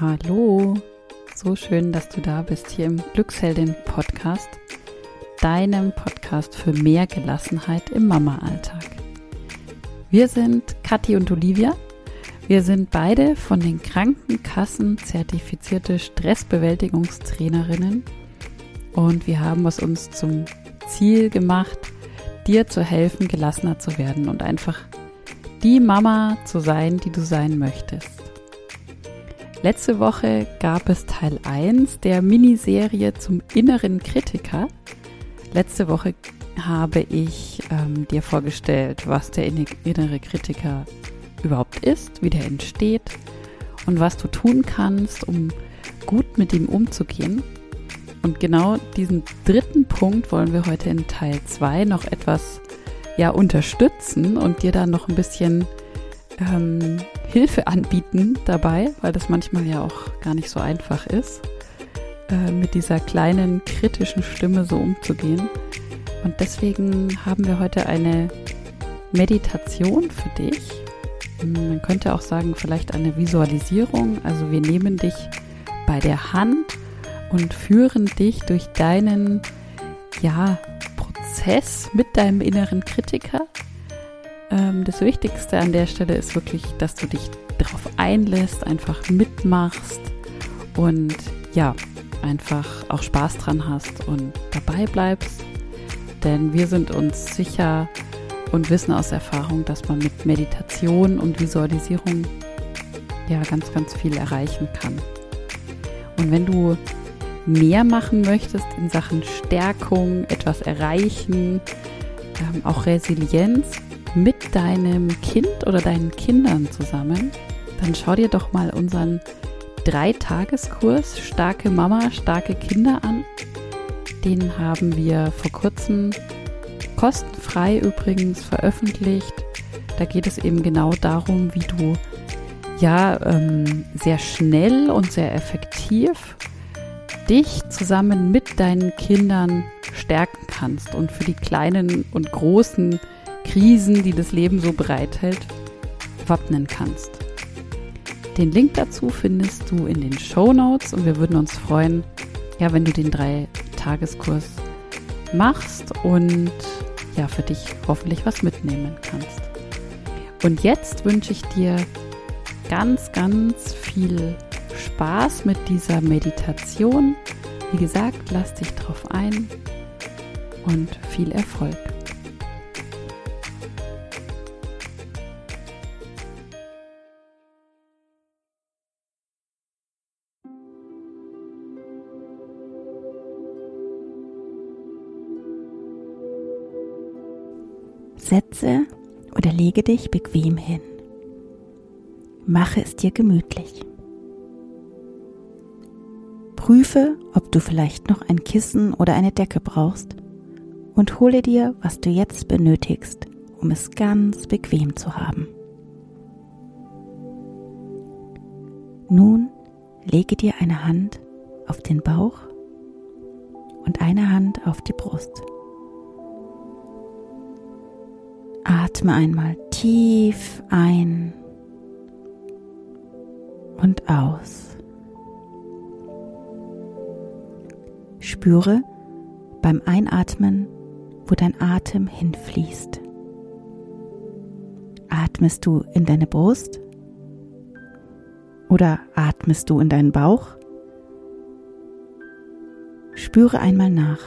Hallo, so schön, dass du da bist hier im Glücksheldin Podcast, deinem Podcast für mehr Gelassenheit im Mama-Alltag. Wir sind Kathi und Olivia. Wir sind beide von den Krankenkassen zertifizierte Stressbewältigungstrainerinnen und wir haben es uns zum Ziel gemacht, dir zu helfen, gelassener zu werden und einfach die Mama zu sein, die du sein möchtest. Letzte Woche gab es Teil 1 der Miniserie zum inneren Kritiker. Letzte Woche habe ich ähm, dir vorgestellt, was der innere Kritiker überhaupt ist, wie der entsteht und was du tun kannst, um gut mit ihm umzugehen. Und genau diesen dritten Punkt wollen wir heute in Teil 2 noch etwas ja, unterstützen und dir dann noch ein bisschen ähm, Hilfe anbieten dabei, weil das manchmal ja auch gar nicht so einfach ist, äh, mit dieser kleinen kritischen Stimme so umzugehen. Und deswegen haben wir heute eine Meditation für dich. Man könnte auch sagen, vielleicht eine Visualisierung. Also wir nehmen dich bei der Hand und führen dich durch deinen, ja, Prozess mit deinem inneren Kritiker ähm, das Wichtigste an der Stelle ist wirklich, dass du dich darauf einlässt, einfach mitmachst und ja, einfach auch Spaß dran hast und dabei bleibst. Denn wir sind uns sicher und wissen aus Erfahrung, dass man mit Meditation und Visualisierung ja ganz, ganz viel erreichen kann. Und wenn du mehr machen möchtest in Sachen Stärkung, etwas erreichen, ähm, auch Resilienz, mit deinem Kind oder deinen Kindern zusammen, dann schau dir doch mal unseren Dreitageskurs Starke Mama, starke Kinder an. Den haben wir vor kurzem kostenfrei übrigens veröffentlicht. Da geht es eben genau darum, wie du ja ähm, sehr schnell und sehr effektiv dich zusammen mit deinen Kindern stärken kannst und für die kleinen und großen Krisen, die das Leben so bereithält, wappnen kannst. Den Link dazu findest du in den Show Notes und wir würden uns freuen, ja, wenn du den drei Tageskurs machst und ja, für dich hoffentlich was mitnehmen kannst. Und jetzt wünsche ich dir ganz, ganz viel Spaß mit dieser Meditation. Wie gesagt, lass dich drauf ein und viel Erfolg. Setze oder lege dich bequem hin. Mache es dir gemütlich. Prüfe, ob du vielleicht noch ein Kissen oder eine Decke brauchst und hole dir, was du jetzt benötigst, um es ganz bequem zu haben. Nun lege dir eine Hand auf den Bauch und eine Hand auf die Brust. Atme einmal tief ein und aus. Spüre beim Einatmen, wo dein Atem hinfließt. Atmest du in deine Brust oder atmest du in deinen Bauch? Spüre einmal nach.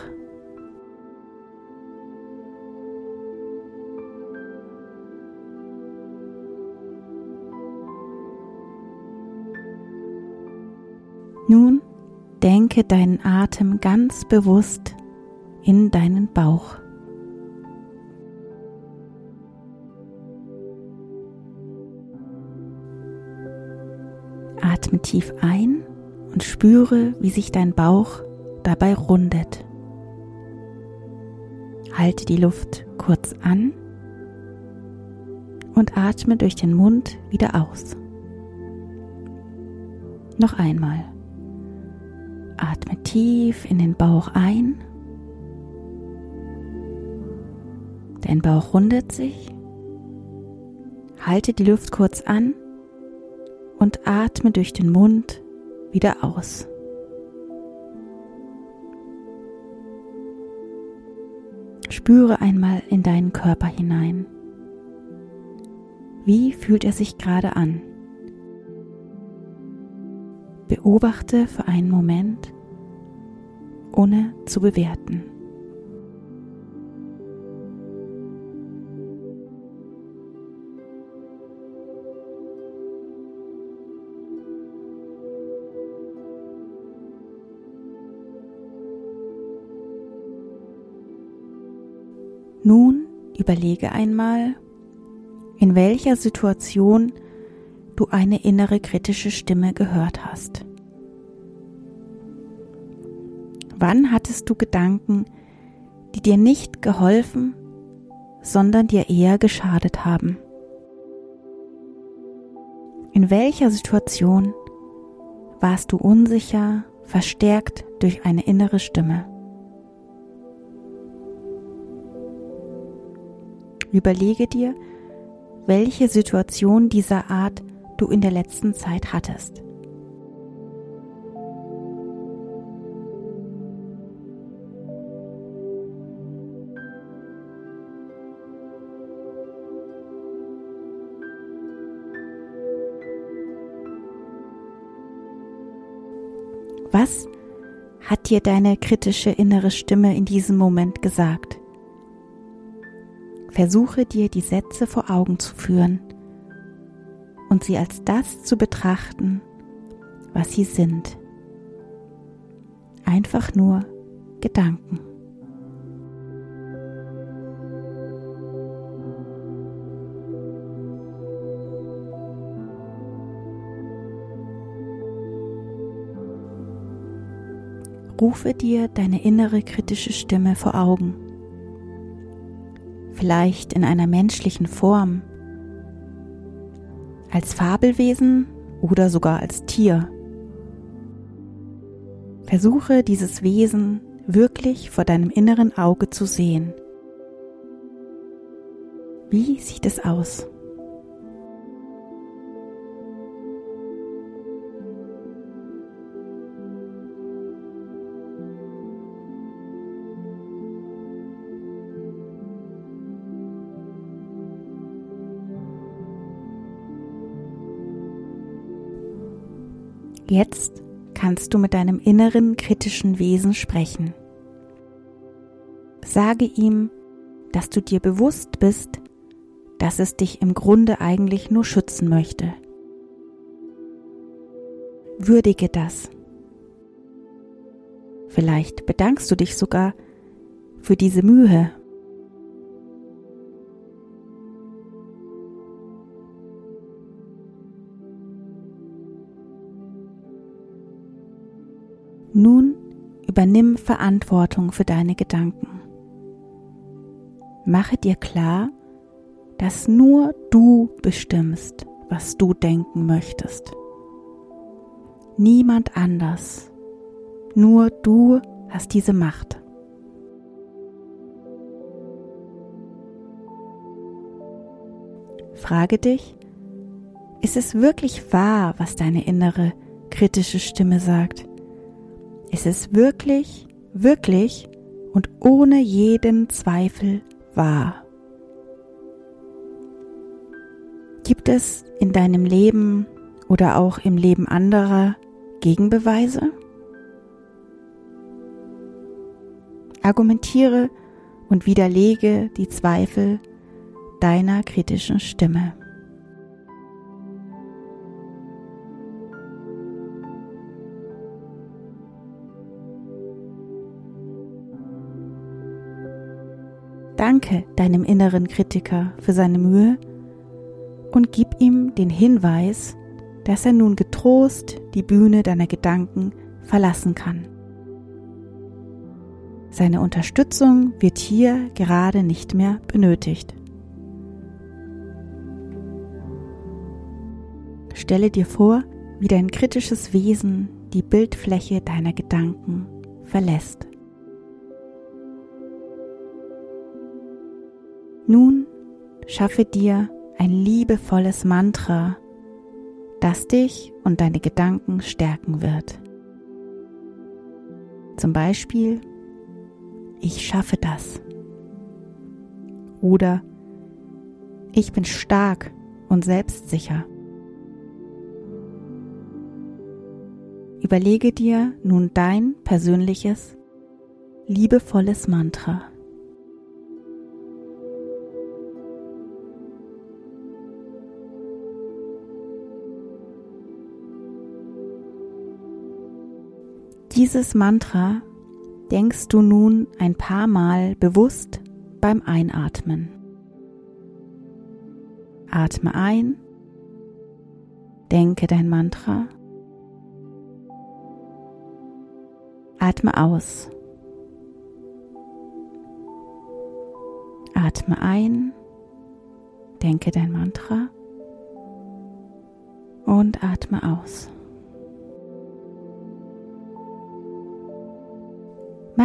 Denke deinen Atem ganz bewusst in deinen Bauch. Atme tief ein und spüre, wie sich dein Bauch dabei rundet. Halte die Luft kurz an und atme durch den Mund wieder aus. Noch einmal. Atme tief in den Bauch ein. Dein Bauch rundet sich. Halte die Luft kurz an und atme durch den Mund wieder aus. Spüre einmal in deinen Körper hinein. Wie fühlt er sich gerade an? Beobachte für einen Moment, ohne zu bewerten. Nun überlege einmal, in welcher Situation du eine innere kritische Stimme gehört hast. Wann hattest du Gedanken, die dir nicht geholfen, sondern dir eher geschadet haben? In welcher Situation warst du unsicher, verstärkt durch eine innere Stimme? Überlege dir, welche Situation dieser Art du in der letzten Zeit hattest. Was hat dir deine kritische innere Stimme in diesem Moment gesagt? Versuche dir die Sätze vor Augen zu führen und sie als das zu betrachten, was sie sind. Einfach nur Gedanken. Rufe dir deine innere kritische Stimme vor Augen vielleicht in einer menschlichen Form, als Fabelwesen oder sogar als Tier. Versuche dieses Wesen wirklich vor deinem inneren Auge zu sehen. Wie sieht es aus? Jetzt kannst du mit deinem inneren kritischen Wesen sprechen. Sage ihm, dass du dir bewusst bist, dass es dich im Grunde eigentlich nur schützen möchte. Würdige das. Vielleicht bedankst du dich sogar für diese Mühe Nun übernimm Verantwortung für deine Gedanken. Mache dir klar, dass nur du bestimmst, was du denken möchtest. Niemand anders. Nur du hast diese Macht. Frage dich, ist es wirklich wahr, was deine innere kritische Stimme sagt? Es ist wirklich, wirklich und ohne jeden Zweifel wahr. Gibt es in deinem Leben oder auch im Leben anderer Gegenbeweise? Argumentiere und widerlege die Zweifel deiner kritischen Stimme. Danke deinem inneren Kritiker für seine Mühe und gib ihm den Hinweis, dass er nun getrost die Bühne deiner Gedanken verlassen kann. Seine Unterstützung wird hier gerade nicht mehr benötigt. Stelle dir vor, wie dein kritisches Wesen die Bildfläche deiner Gedanken verlässt. Nun schaffe dir ein liebevolles Mantra, das dich und deine Gedanken stärken wird. Zum Beispiel, ich schaffe das. Oder ich bin stark und selbstsicher. Überlege dir nun dein persönliches, liebevolles Mantra. Dieses Mantra denkst du nun ein paar Mal bewusst beim Einatmen. Atme ein, denke dein Mantra Atme aus. Atme ein, denke dein Mantra und atme aus.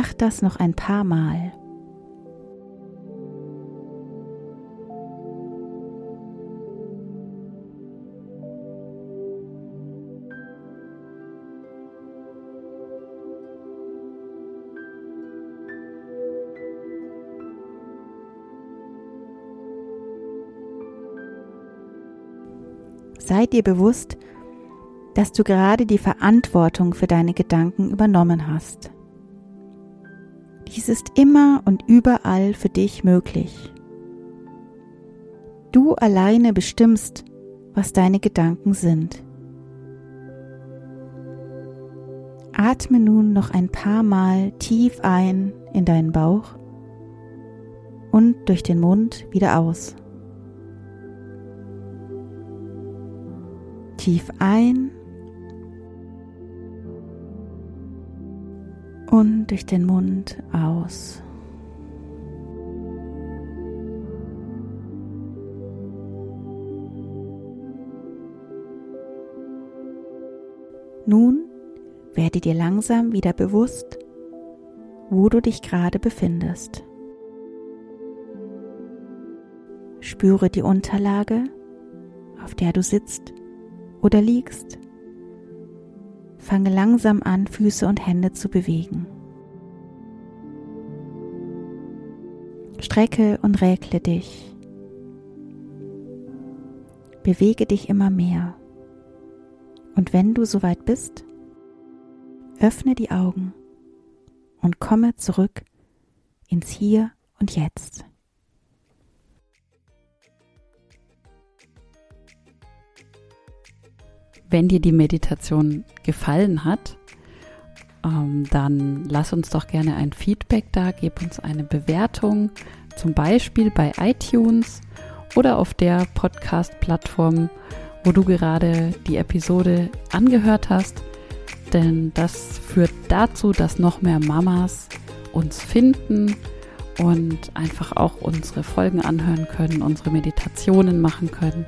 Mach das noch ein paar Mal. sei dir bewusst, dass du gerade die Verantwortung für deine Gedanken übernommen hast. Ist immer und überall für dich möglich. Du alleine bestimmst, was deine Gedanken sind. Atme nun noch ein paar Mal tief ein in deinen Bauch und durch den Mund wieder aus. tief ein und durch den Mund aus. Nun werde dir langsam wieder bewusst, wo du dich gerade befindest. Spüre die Unterlage, auf der du sitzt oder liegst, fange langsam an, Füße und Hände zu bewegen. Strecke und räkle dich. Bewege dich immer mehr. Und wenn du soweit bist, öffne die Augen und komme zurück ins Hier und Jetzt. Wenn dir die Meditation gefallen hat, ähm, dann lass uns doch gerne ein Feedback da, gib uns eine Bewertung, zum Beispiel bei iTunes oder auf der Podcast-Plattform, wo du gerade die Episode angehört hast. Denn das führt dazu, dass noch mehr Mamas uns finden und einfach auch unsere Folgen anhören können, unsere Meditationen machen können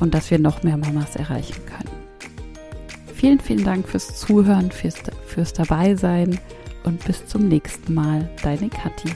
und dass wir noch mehr Mamas erreichen können. Vielen, vielen Dank fürs Zuhören, fürs, fürs Dabeisein und bis zum nächsten Mal. Deine Kathi.